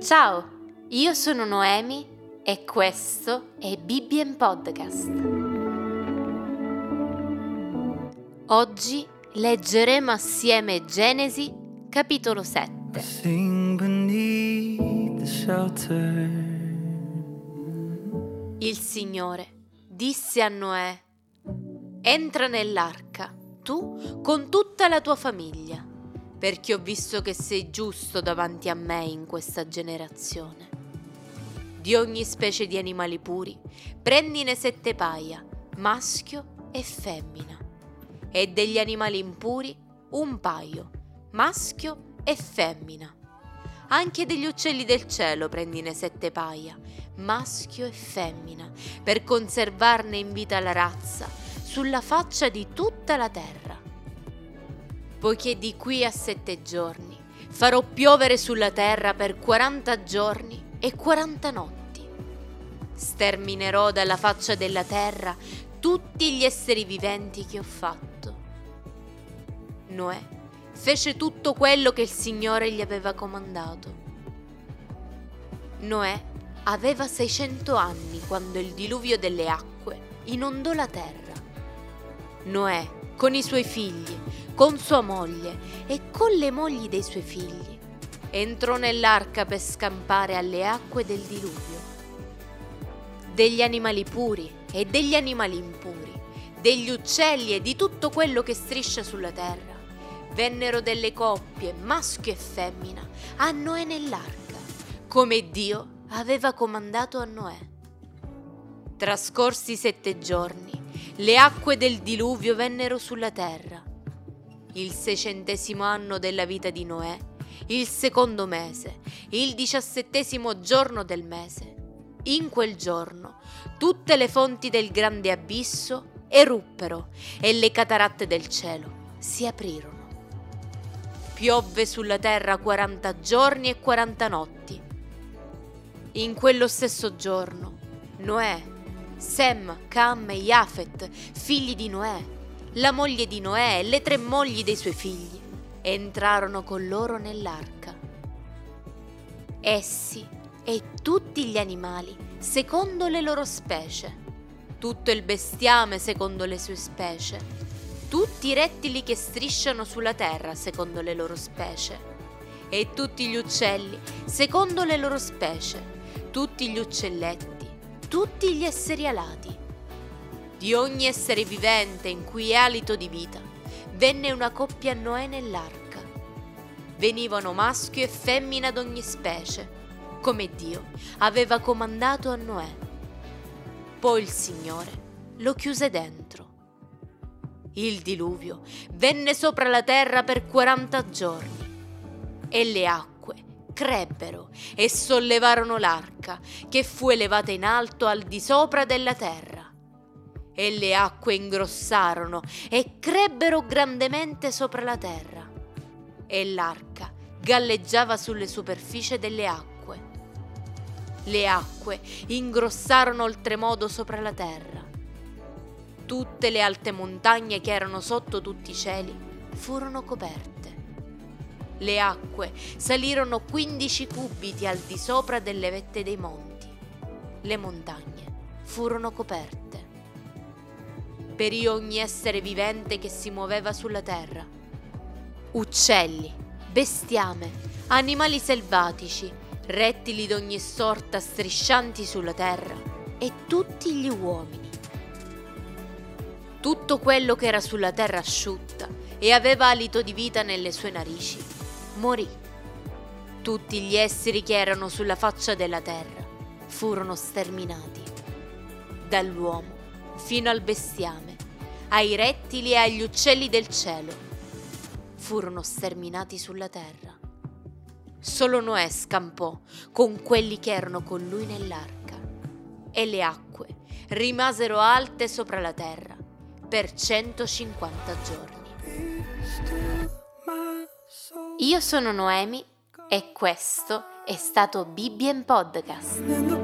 Ciao, io sono Noemi e questo è Bibbien Podcast. Oggi leggeremo assieme Genesi capitolo 7. Il Signore disse a Noè, entra nell'arca, tu con tutta la tua famiglia perché ho visto che sei giusto davanti a me in questa generazione. Di ogni specie di animali puri, prendine sette paia, maschio e femmina, e degli animali impuri un paio, maschio e femmina. Anche degli uccelli del cielo prendine sette paia, maschio e femmina, per conservarne in vita la razza sulla faccia di tutta la terra poiché di qui a sette giorni farò piovere sulla terra per quaranta giorni e quaranta notti. Sterminerò dalla faccia della terra tutti gli esseri viventi che ho fatto. Noè fece tutto quello che il Signore gli aveva comandato. Noè aveva 600 anni quando il diluvio delle acque inondò la terra. Noè, con i suoi figli, con sua moglie e con le mogli dei suoi figli. Entrò nell'arca per scampare alle acque del diluvio. Degli animali puri e degli animali impuri, degli uccelli e di tutto quello che striscia sulla terra. Vennero delle coppie, maschio e femmina, a Noè nell'arca, come Dio aveva comandato a Noè. Trascorsi sette giorni, le acque del diluvio vennero sulla terra il seicentesimo anno della vita di Noè, il secondo mese, il diciassettesimo giorno del mese. In quel giorno tutte le fonti del grande abisso eruppero e le cataratte del cielo si aprirono. Piovve sulla terra quaranta giorni e quaranta notti. In quello stesso giorno Noè, Sem, Cam e Jafet, figli di Noè, la moglie di Noè e le tre mogli dei suoi figli. Entrarono con loro nell'arca. Essi e tutti gli animali secondo le loro specie, tutto il bestiame secondo le sue specie, tutti i rettili che strisciano sulla terra secondo le loro specie, e tutti gli uccelli secondo le loro specie, tutti gli uccelletti, tutti gli esseri alati di ogni essere vivente in cui è alito di vita, venne una coppia Noè nell'arca. Venivano maschio e femmina d'ogni specie, come Dio aveva comandato a Noè. Poi il Signore lo chiuse dentro. Il diluvio venne sopra la terra per quaranta giorni e le acque crebbero e sollevarono l'arca che fu elevata in alto al di sopra della terra e le acque ingrossarono e crebbero grandemente sopra la terra, e l'arca galleggiava sulle superfici delle acque. Le acque ingrossarono oltremodo sopra la terra. Tutte le alte montagne che erano sotto tutti i cieli furono coperte. Le acque salirono 15 cubiti al di sopra delle vette dei monti. Le montagne furono coperte perì ogni essere vivente che si muoveva sulla terra. Uccelli, bestiame, animali selvatici, rettili d'ogni sorta striscianti sulla terra e tutti gli uomini. Tutto quello che era sulla terra asciutta e aveva alito di vita nelle sue narici morì. Tutti gli esseri che erano sulla faccia della terra furono sterminati. Dall'uomo fino al bestiame, ai rettili e agli uccelli del cielo. Furono sterminati sulla terra. Solo Noè scampò con quelli che erano con lui nell'arca e le acque rimasero alte sopra la terra per 150 giorni. Io sono Noemi e questo è stato Bibbien Podcast.